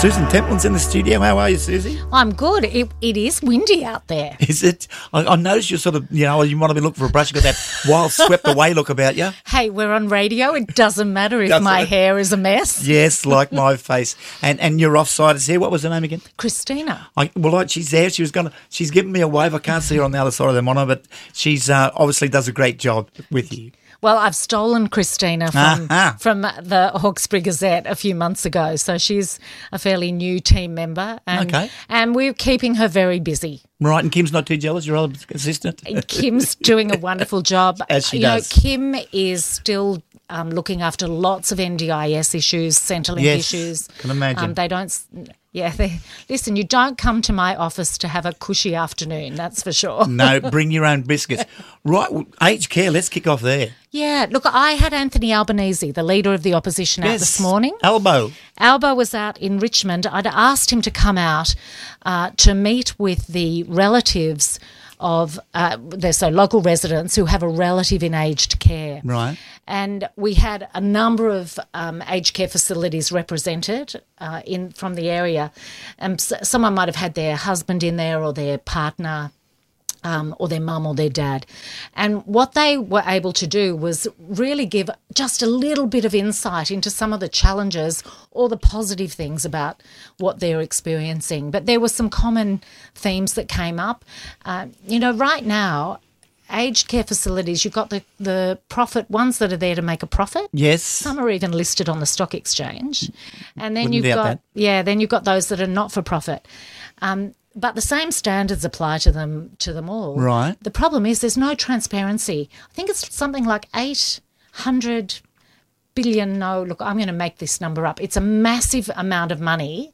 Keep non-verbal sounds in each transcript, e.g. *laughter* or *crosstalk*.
Susan Temple's in the studio. How are you, Susie? I'm good. It, it is windy out there. Is it? I, I noticed you're sort of, you know, you might have been looking for a brush. You got that wild, swept away look about you. *laughs* Hey, we're on radio. It doesn't matter if Doesn't my it? hair is a mess. Yes, like my face. And and your offside is here. What was her name again? Christina. I, well, like she's there. She was gonna. She's giving me a wave. I can't see her on the other side of the monitor, but she's uh, obviously does a great job with you. Well, I've stolen Christina from *laughs* from the Hawkesbury Gazette a few months ago, so she's a fairly new team member, and Okay. and we're keeping her very busy. Right, and Kim's not too jealous. Your other assistant. Kim's *laughs* doing a wonderful job. As she you does. know, Kim is still um, looking after lots of NDIS issues, Centrelink Yes, issues. can imagine. Um, they don't. Yeah, they, listen. You don't come to my office to have a cushy afternoon. That's for sure. no, *laughs* bring your own biscuits. Right, aged care. Let's kick off there. Yeah, look, I had Anthony Albanese, the leader of the opposition, out this morning. Albo. Albo was out in Richmond. I'd asked him to come out uh, to meet with the relatives of uh, there's so local residents who have a relative in aged care. Right. And we had a number of um, aged care facilities represented uh, in from the area. Um, s- someone might have had their husband in there or their partner um, or their mum or their dad. And what they were able to do was really give just a little bit of insight into some of the challenges or the positive things about what they're experiencing. But there were some common themes that came up. Uh, you know, right now, aged care facilities, you've got the, the profit ones that are there to make a profit. Yes. Some are even listed on the stock exchange, and then Wouldn't you've got that. yeah, then you've got those that are not for profit. Um, but the same standards apply to them to them all. Right. The problem is there's no transparency. I think it's something like eight hundred billion. No, look, I'm going to make this number up. It's a massive amount of money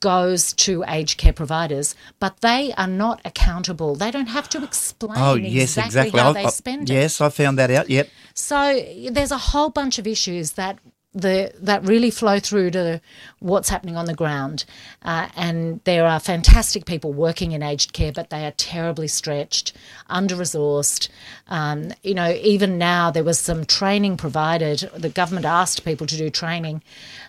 goes to aged care providers, but they are not accountable. They don't have to explain Oh yes, exactly, exactly. how I- they I- spend it. Yes, I found that out. Yep. So there's a whole bunch of issues that the that really flow through to what's happening on the ground, uh, and there are fantastic people working in aged care, but they are terribly stretched, under resourced. Um, you know, even now there was some training provided. The government asked people to do training,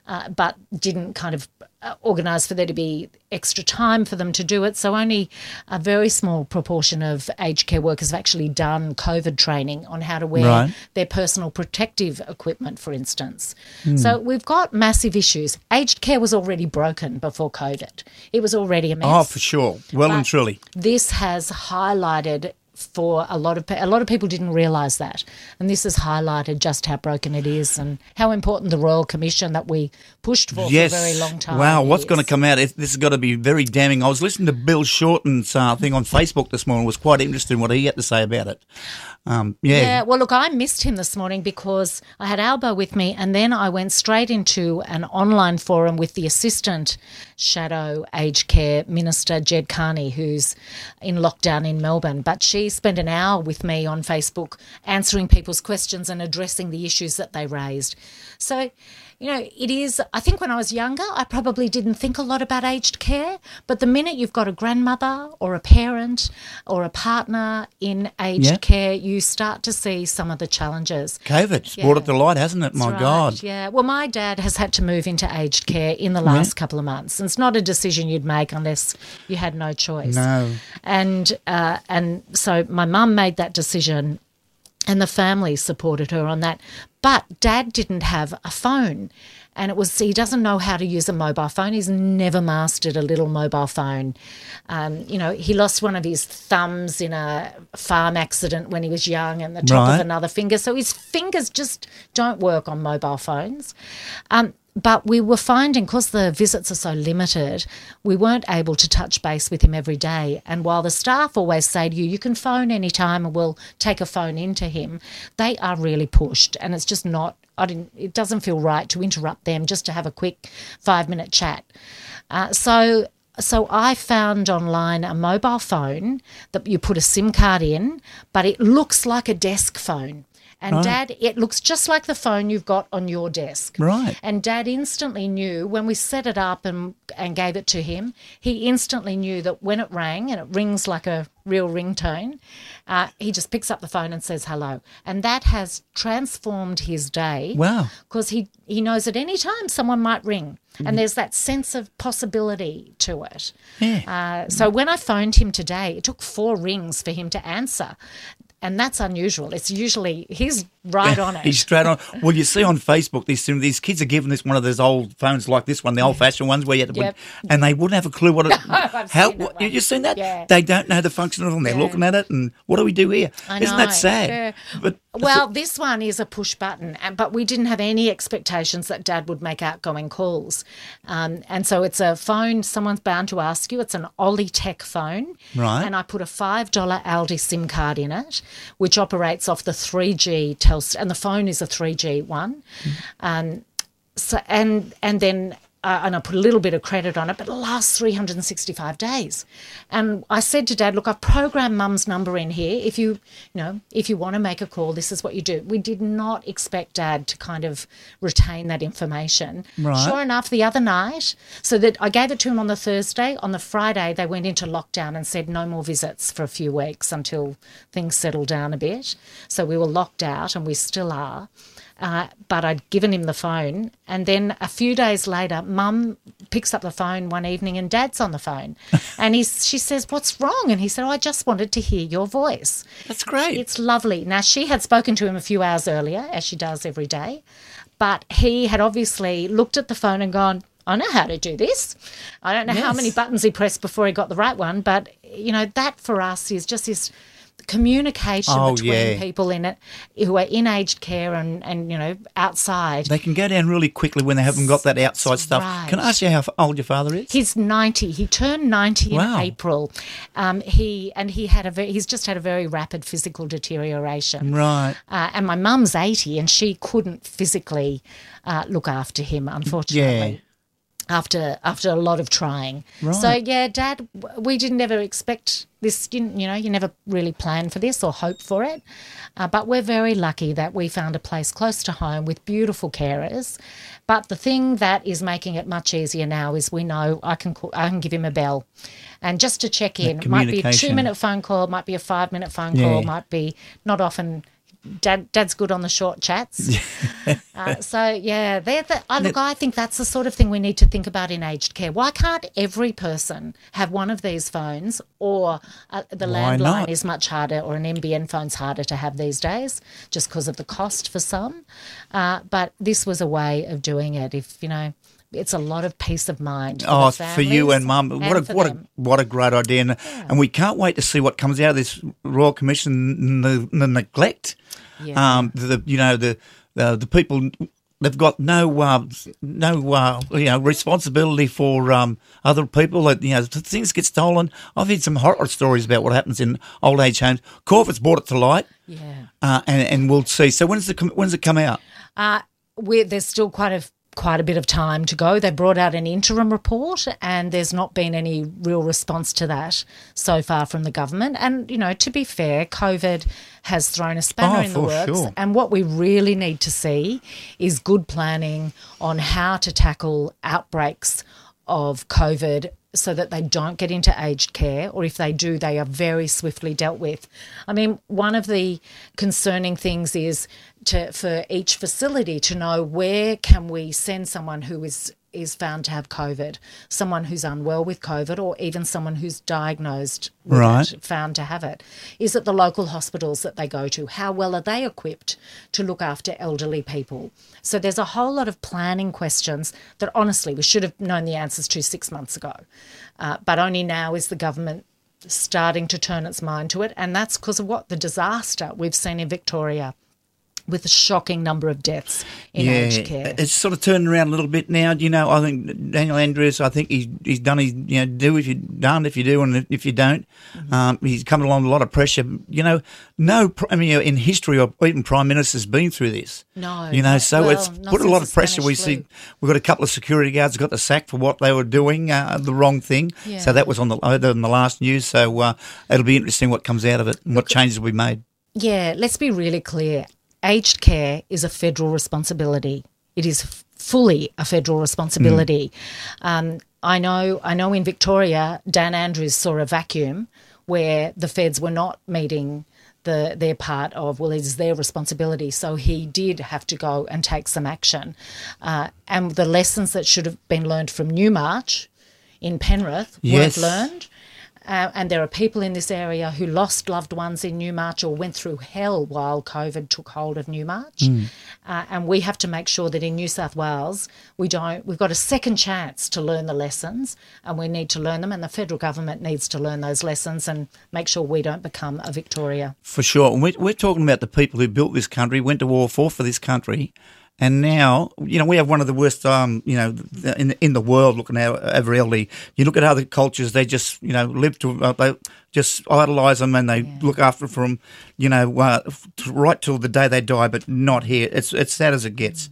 uh, but didn't kind of uh, organise for there to be extra time for them to do it. So only a very small proportion of aged care workers have actually done COVID training on how to wear Right. their personal protective equipment, for instance. Hmm. So we've got massive issues. Aged care was already broken before COVID. It was already a mess. Oh, for sure. Well and truly. This has highlighted for a lot of a lot of people didn't realise that, and this has highlighted just how broken it is and how important the Royal Commission that we pushed for Yes. for a very long time. Wow, what's is. going to come out? This has got to be very damning. I was listening to Bill Shorten's uh, thing on Facebook this morning. was quite interested in what he had to say about it. Um, yeah. Yeah, well, look, I missed him this morning because I had Albo with me, and then I went straight into an online forum with the assistant shadow aged care minister, Ged Kearney, who's in lockdown in Melbourne. But she spent an hour with me on Facebook answering people's questions and addressing the issues that they raised. So, you know, it is, I think when I was younger, I probably didn't think a lot about aged care. But the minute you've got a grandmother or a parent or a partner in aged Yeah. care, you start to see some of the challenges. COVID's Yeah. brought it to light, hasn't it? My Right, God. Yeah. Well, my dad has had to move into aged care in the last couple of months. And it's not a decision you'd make unless you had no choice. No. And uh, and so my mum made that decision, and the family supported her on that. But dad didn't have a phone. And it was, he doesn't know how to use a mobile phone. He's never mastered a little mobile phone. Um, you know, he lost one of his thumbs in a farm accident when he was young and the top Right. of another finger. So his fingers just don't work on mobile phones. Um, but we were finding, because the visits are so limited, we weren't able to touch base with him every day. And while the staff always say to you, you can phone anytime and we'll take a phone into him, they are really pushed. And it's just not, I didn't, it doesn't feel right to interrupt them just to have a quick five minute chat. Uh, so so I found online a mobile phone that you put a SIM card in, but it looks like a desk phone. And Right. dad, it looks just like the phone you've got on your desk. Right. And dad instantly knew when we set it up and, and gave it to him, he instantly knew that when it rang, and it rings like a real ringtone, uh, he just picks up the phone and says hello. And that has transformed his day. Wow. Because he, he knows at any time someone might ring. Mm-hmm. And there's that sense of possibility to it. Yeah. Uh, so when I phoned him today, it took four rings for him to answer. And that's unusual. It's usually he's right on *laughs* it. He's straight on. Well, you see on Facebook, these these kids are giving this one of those old phones like this one, the old fashioned ones where you had to, Yep. and they wouldn't have a clue what it. *laughs* I've how seen what, you seen that? Yeah. They don't know the function of them. They're looking at it, and what do we do here? Know, that sad? yeah. But Well, this one is a push button, and- but we didn't have any expectations that Dad would make outgoing calls. Um, and so it's a phone, someone's bound to ask you. It's an Olitech phone. Right. And I put a $5 Aldi SIM card in it, which operates off the 3G Telstra, and the phone is a 3G one. Um, so and and then uh, and I put a little bit of credit on it, but it lasts 365 days. And I said to Dad, "Look, I've programmed Mum's number in here. If you, you know, if you want to make a call, this is what you do." We did not expect Dad to kind of retain that information. Right. Sure enough, the other night, so that I gave it to him on the Thursday. On the Friday, they went into lockdown and said no more visits for a few weeks until things settled down a bit. So we were locked out, and we still are. Uh, but I'd given him the phone. And then a few days later, mum picks up the phone one evening and dad's on the phone. *laughs* and he's, she says, What's wrong? And he said, oh, I just wanted to hear your voice. that's great. It's lovely. Now, she had spoken to him a few hours earlier, as she does every day. But he had obviously looked at the phone and gone, I know how to do this. I don't know how many buttons he pressed before he got the right one, but you know that for us is just this communication Oh, between yeah. people in it who are in aged care and and you know outside. they can go down really quickly when they haven't got that outside stuff. Can I ask you how old your father is? He's ninety. He turned ninety Wow. in April. Um, he and he had a very, he's just had a very rapid physical deterioration. Right. Uh, and my mum's 80 and she couldn't physically uh, look after him, unfortunately. After after a lot of trying, so yeah, Dad, we didn't ever expect this. You, you know, you never really plan for this or hope for it, uh, but we're very lucky that we found a place close to home with beautiful carers. But the thing that is making it much easier now is we know I can call, I can give him a bell, and just to check in, it might be a two minute phone call, it might be a five minute phone Yeah. call, might be not often. Dad, Dad's good on the short chats. *laughs* uh, so yeah, they're the, I look. I think that's the sort of thing we need to think about in aged care. Why can't every person have one of these phones, or uh, the Why landline not? is much harder, or an NBN phone's harder to have these days, just because of the cost for some. Uh, but this was a way of doing it. If you know, it's a lot of peace of mind. For Oh, for you and Mum, what a what a what a great idea, and, and we can't wait to see what comes out of this Royal Commission. The, the neglect, Yeah. um, the you know the the, the people they've got no uh, no uh, you know responsibility for um, other people. That you know things get stolen. I've heard some horror stories about what happens in old age homes. COVID's brought it to light, Yeah. uh, and and we'll see. So when's the when's it come out? Uh, we're, there's still quite a quite a bit of time to go. They brought out an interim report, and there's not been any real response to that so far from the government. And you know, to be fair, COVID has thrown a spanner Oh, in the works. sure. And what we really need to see is good planning on how to tackle outbreaks of COVID so that they don't get into aged care, or if they do, they are very swiftly dealt with. I mean, one of the concerning things is to for each facility to know where can we send someone who is is found to have COVID, someone who's unwell with COVID, or even someone who's diagnosed with Right. it, found to have it. Is it the local hospitals that they go to? How well are they equipped to look after elderly people? So there's a whole lot of planning questions that honestly we should have known the answers to six months ago. Uh, but only now is the government starting to turn its mind to it. And that's because of what? The disaster we've seen in Victoria with a shocking number of deaths in aged care. It's sort of turned around a little bit now. You know, I think Daniel Andrews. I think he's he's done his you know do if you done if you do and if you don't. Mm-hmm. Um, he's coming along with a lot of pressure. You know, no. I mean, in history, or even prime Minister's been through this. No, you know, so Well, it's put a lot of pressure. We Spanish see flu. we've got a couple of security guards got the sack for what they were doing, uh, the wrong thing. Yeah. So that was on the on the last news. So uh, it'll be interesting what comes out of it and what changes will be made. Yeah, let's be really clear. Aged care is a federal responsibility. It is f- fully a federal responsibility. Um, I know. I know. In Victoria, Dan Andrews saw a vacuum where the feds were not meeting the, their part of well, it is their responsibility. So he did have to go and take some action, uh, and the lessons that should have been learned from Newmarch in Penrith Yes. weren't learned. Uh, and there are people in this area who lost loved ones in Newmarch or went through hell while COVID took hold of Newmarch. Uh, and we have to make sure that in New South Wales, we don't, we've got a second chance to learn the lessons and we need to learn them. And the federal government needs to learn those lessons and make sure we don't become a Victoria. For sure. And we're, we're talking about the people who built this country, went to war, fought for this country. And now, you know, we have one of the worst, um, you know, in in the world. Looking at over elderly, you look at other cultures; they just, you know, live to uh, they just idolise them and they look after them, you know, uh, right till the day they die. But not here. It's it's sad as it gets.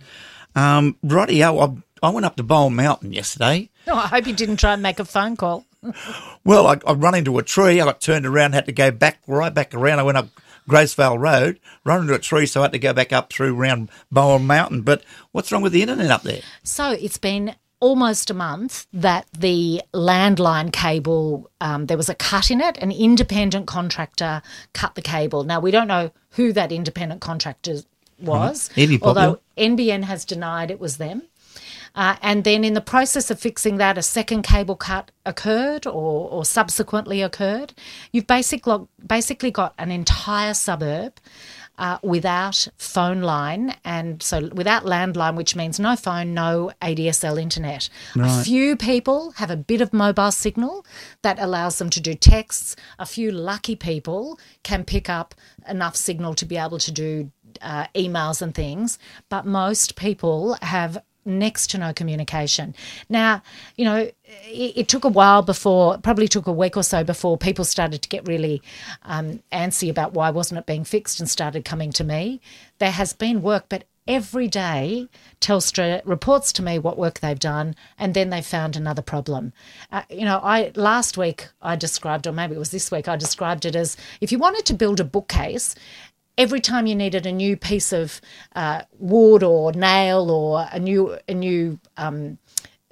Um, rightio, I, I went up to Bowen Mountain yesterday. *laughs* Oh, I hope you didn't try and make a phone call. Well, I, I run into a tree. I got turned around, had to go back right back around. I went up Grose Vale Road, run into a tree, so I had to go back up through around Bowen Mountain. But what's wrong with the internet up there? So it's been almost a month that the landline cable, um, there was a cut in it. An independent contractor cut the cable. Now, we don't know who that independent contractor was, Eddie Popular. although NBN has denied it was them. Uh, and then, in the process of fixing that, a second cable cut occurred or, or subsequently occurred. You've basically, basically got an entire suburb uh, without phone line, and so without landline, which means no phone, no ADSL internet. A few people have a bit of mobile signal that allows them to do texts. A few lucky people can pick up enough signal to be able to do uh, emails and things, but most people have next to no communication. Now, you know, it, it took a while before, probably took a week or so before people started to get really um, antsy about why wasn't it being fixed and started coming to me. There has been work, but every day Telstra reports to me what work they've done and then they found another problem. Uh, you know, I last week I described, or maybe it was this week, I described it as if you wanted to build a bookcase every time you needed a new piece of uh, wood or nail or a new a new um,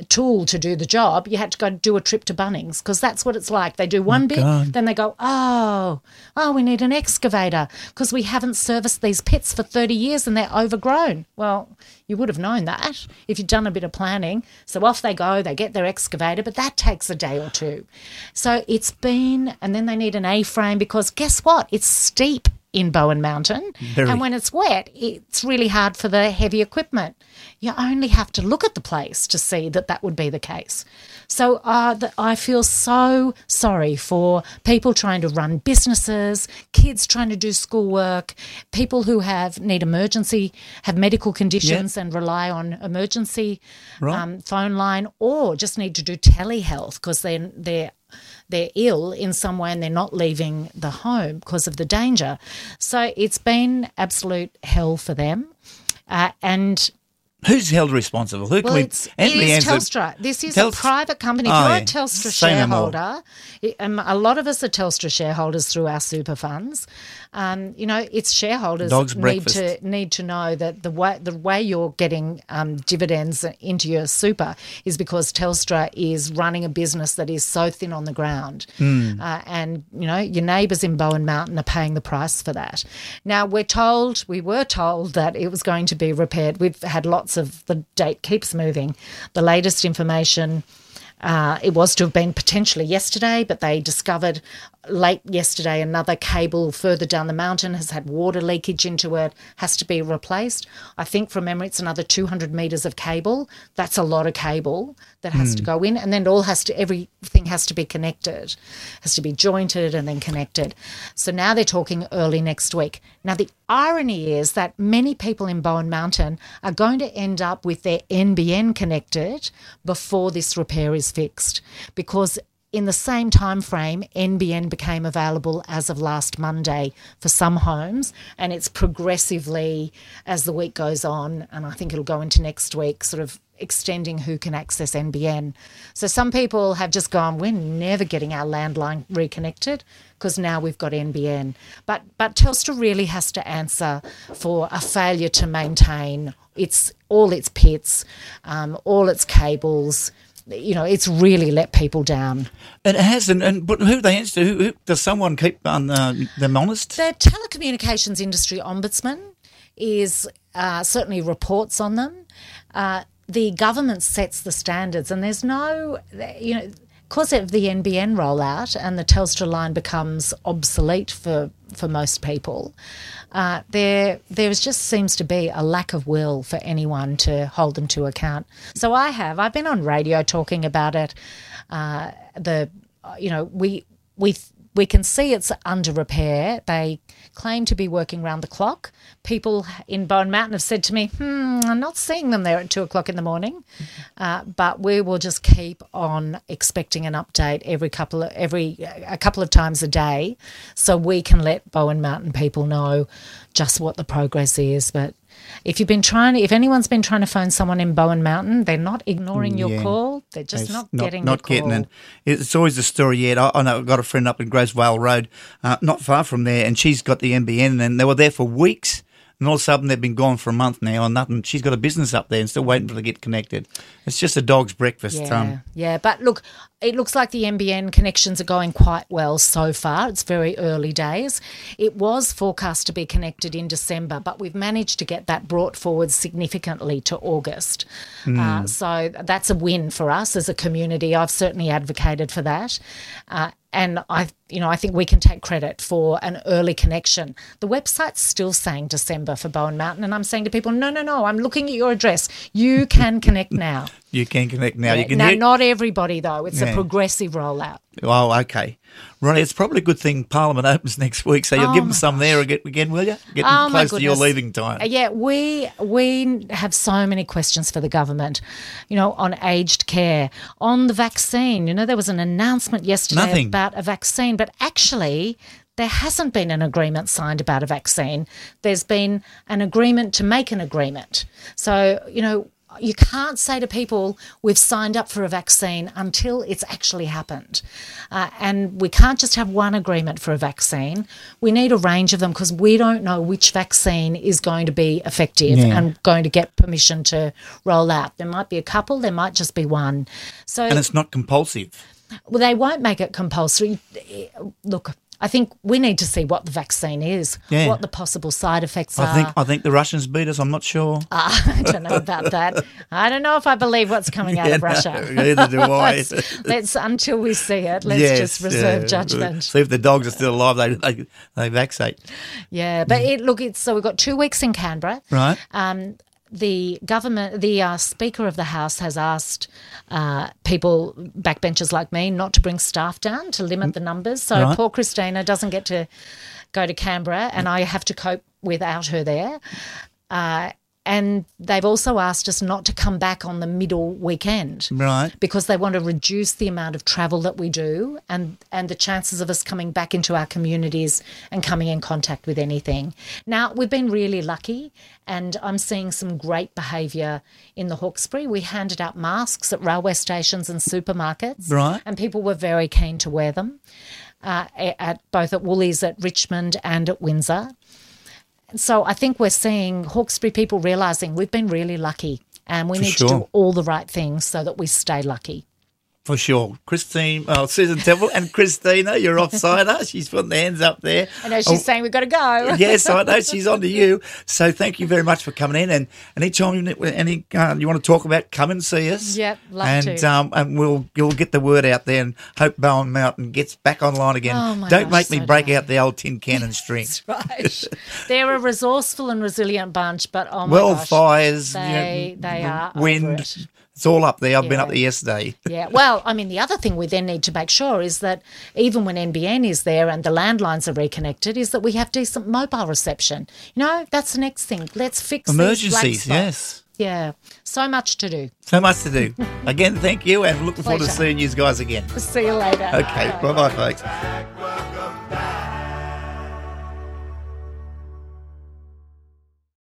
tool to do the job, you had to go do a trip to Bunnings because that's what it's like. They do one bit, God. then they go, oh, oh, we need an excavator because we haven't serviced these pits for 30 years and they're overgrown. Well, you would have known that if you'd done a bit of planning. So off they go, they get their excavator, but that takes a day or two. So it's been, and then they need an A frame because guess what? It's steep in Bowen Mountain. Very. And when it's wet, it's really hard for the heavy equipment. You only have to look at the place to see that that would be the case. So uh, the, I feel so sorry for people trying to run businesses, kids trying to do schoolwork, people who have need emergency, have medical conditions and rely on emergency Right. um, phone line, or just need to do telehealth because they're they're they're ill in some way and they're not leaving the home because of the danger. So it's been absolute hell for them. Uh, and Who's held responsible? Who can well, we? it's, it Anthony is Telstra. This is Tels- a private company. If Oh, you're a Telstra Say no more. shareholder, it- um, a lot of us are Telstra shareholders through our super funds. Um, you know, its shareholders Dog's need breakfast. to need to know that the way the way you're getting um, dividends into your super is because Telstra is running a business that is so thin on the ground, Hmm. uh, and you know your neighbours in Bowen Mountain are paying the price for that. Now we're told, we were told that it was going to be repaired. We've had lots of the date keeps moving. The latest information. Uh, it was to have been potentially yesterday, but they discovered late yesterday another cable further down the mountain has had water leakage into it, has to be replaced. I think from memory, it's another 200 metres of cable. That's a lot of cable that has to go in, and then it all has to, everything has to be connected, has to be jointed and then connected. So now they're talking early next week. Now, the irony is that many people in Bowen Mountain are going to end up with their NBN connected before this repair is fixed because in the same time frame NBN became available as of last Monday for some homes and it's progressively as the week goes on and I think it'll go into next week sort of extending who can access NBN. So some people have just gone, we're never getting our landline reconnected because now we've got NBN. But but Telstra really has to answer for a failure to maintain its all its pits, um, all its cables. You know, it's really let people down. It has, and, and but who they answer? Who, who does someone keep on, uh, them honest? The telecommunications industry ombudsman is uh, certainly reports on them. Uh, the government sets the standards, and there's no, you know, because of the NBN rollout and the Telstra line becomes obsolete for, for most people, uh, there there just seems to be a lack of will for anyone to hold them to account. So I have I've been on radio talking about it. Uh, the you know we we we can see it's under repair. They claim to be working round the clock. People in Bowen Mountain have said to me, hmm, I'm not seeing them there at two o'clock in the morning. Uh, but we will just keep on expecting an update every couple of, every a couple of times a day so we can let Bowen Mountain people know just what the progress is. But if you've been trying, if anyone's been trying to phone someone in Bowen Mountain, they're not ignoring your Yeah. call. They're just It's not, not, getting not getting call. it. It's always the story. Yet I, I know I've got a friend up in Grose Vale Road, uh, not far from there, and she's got the NBN, and they were there for weeks. And all of a sudden, they've been gone for a month now, and nothing. She's got a business up there and still waiting for to get connected. It's just a dog's breakfast. Yeah, Um, yeah, but look, it looks like the NBN connections are going quite well so far. It's very early days. It was forecast to be connected in December, but we've managed to get that brought forward significantly to August. Uh, so that's a win for us as a community. I've certainly advocated for that. Uh, and I, you know, I think we can take credit for an early connection. The website's still saying December for Bowen Mountain, and I'm saying to people, no, no, no, I'm looking at your address. You can connect now. *laughs* you can connect now. You can now, hear- not everybody though. It's a progressive rollout. Oh, okay. Ronnie, it's probably a good thing Parliament *laughs* opens next week, so you'll give them some there again, will you? Getting Oh, close to your leaving time. Uh, Yeah, we we have so many questions for the government. You know, on aged care, on the vaccine. You know, there was an announcement yesterday Nothing. about a vaccine, but actually. There hasn't been an agreement signed about a vaccine. There's been an agreement to make an agreement. So, you know, you can't say to people, we've signed up for a vaccine until it's actually happened. Uh, and we can't just have one agreement for a vaccine. We need a range of them because we don't know which vaccine is going to be effective Yeah. and going to get permission to roll out. There might be a couple, there might just be one. So and it's not compulsive. well, they won't make it compulsory. Look, I think we need to see what the vaccine is, Yeah. what the possible side effects I are. think I think the Russians beat us. I'm not sure. *laughs* I don't know about that. I don't know if I believe what's coming out Yeah, of no, Russia. neither do *laughs* I. let's, let's- until we see it. Let's Yes, just reserve yeah. judgment. See if the dogs are still alive. They they, they vaccinate, Yeah, but it, look, it's so we've got two weeks in Canberra. right? Um, the government, the uh, Speaker of the House has asked uh, people, backbenchers like me, not to bring staff down to limit the numbers. So Right. poor Christina doesn't get to go to Canberra, and I have to cope without her there. Uh, and they've also asked us not to come back on the middle weekend Right. because they want to reduce the amount of travel that we do and and the chances of us coming back into our communities and coming in contact with anything. Now we've been really lucky and I'm seeing some great behaviour in the Hawkesbury. We handed out masks at railway stations and supermarkets. Right. And people were very keen to wear them. Uh, at both at Woolies at Richmond and at Windsor. So I think we're seeing Hawkesbury people realising we've been really lucky and we For need to do all the right things so that we stay lucky. For sure. Christine, oh, Susan Temple and Christina, you're offsider. *laughs* She's putting the hands up there. I know she's Oh, saying we've got to go. *laughs* yes, I know she's on to *laughs* you. So thank you very much for coming in. And anytime you, any, uh, you want to talk about, come and see us. Yep, love and, to. Um, and we'll you'll get the word out there and hope Bowen Mountain gets back online again. Oh, Don't gosh, make me so break out the old tin cannon string. Right. They're a resourceful and resilient bunch, but oh my well, gosh. fires, They- they are wind. It. It's all up there. I've been up there yesterday. *laughs* Yeah. Well, I mean, the other thing we then need to make sure is that even when NBN is there and the landlines are reconnected, is that we have decent mobile reception. You know, that's the next thing. Let's fix Emergencies, yes. Yeah. So much to do. So much to do. again, thank you, and looking forward to seeing you guys again. See you later. Okay, bye bye, folks.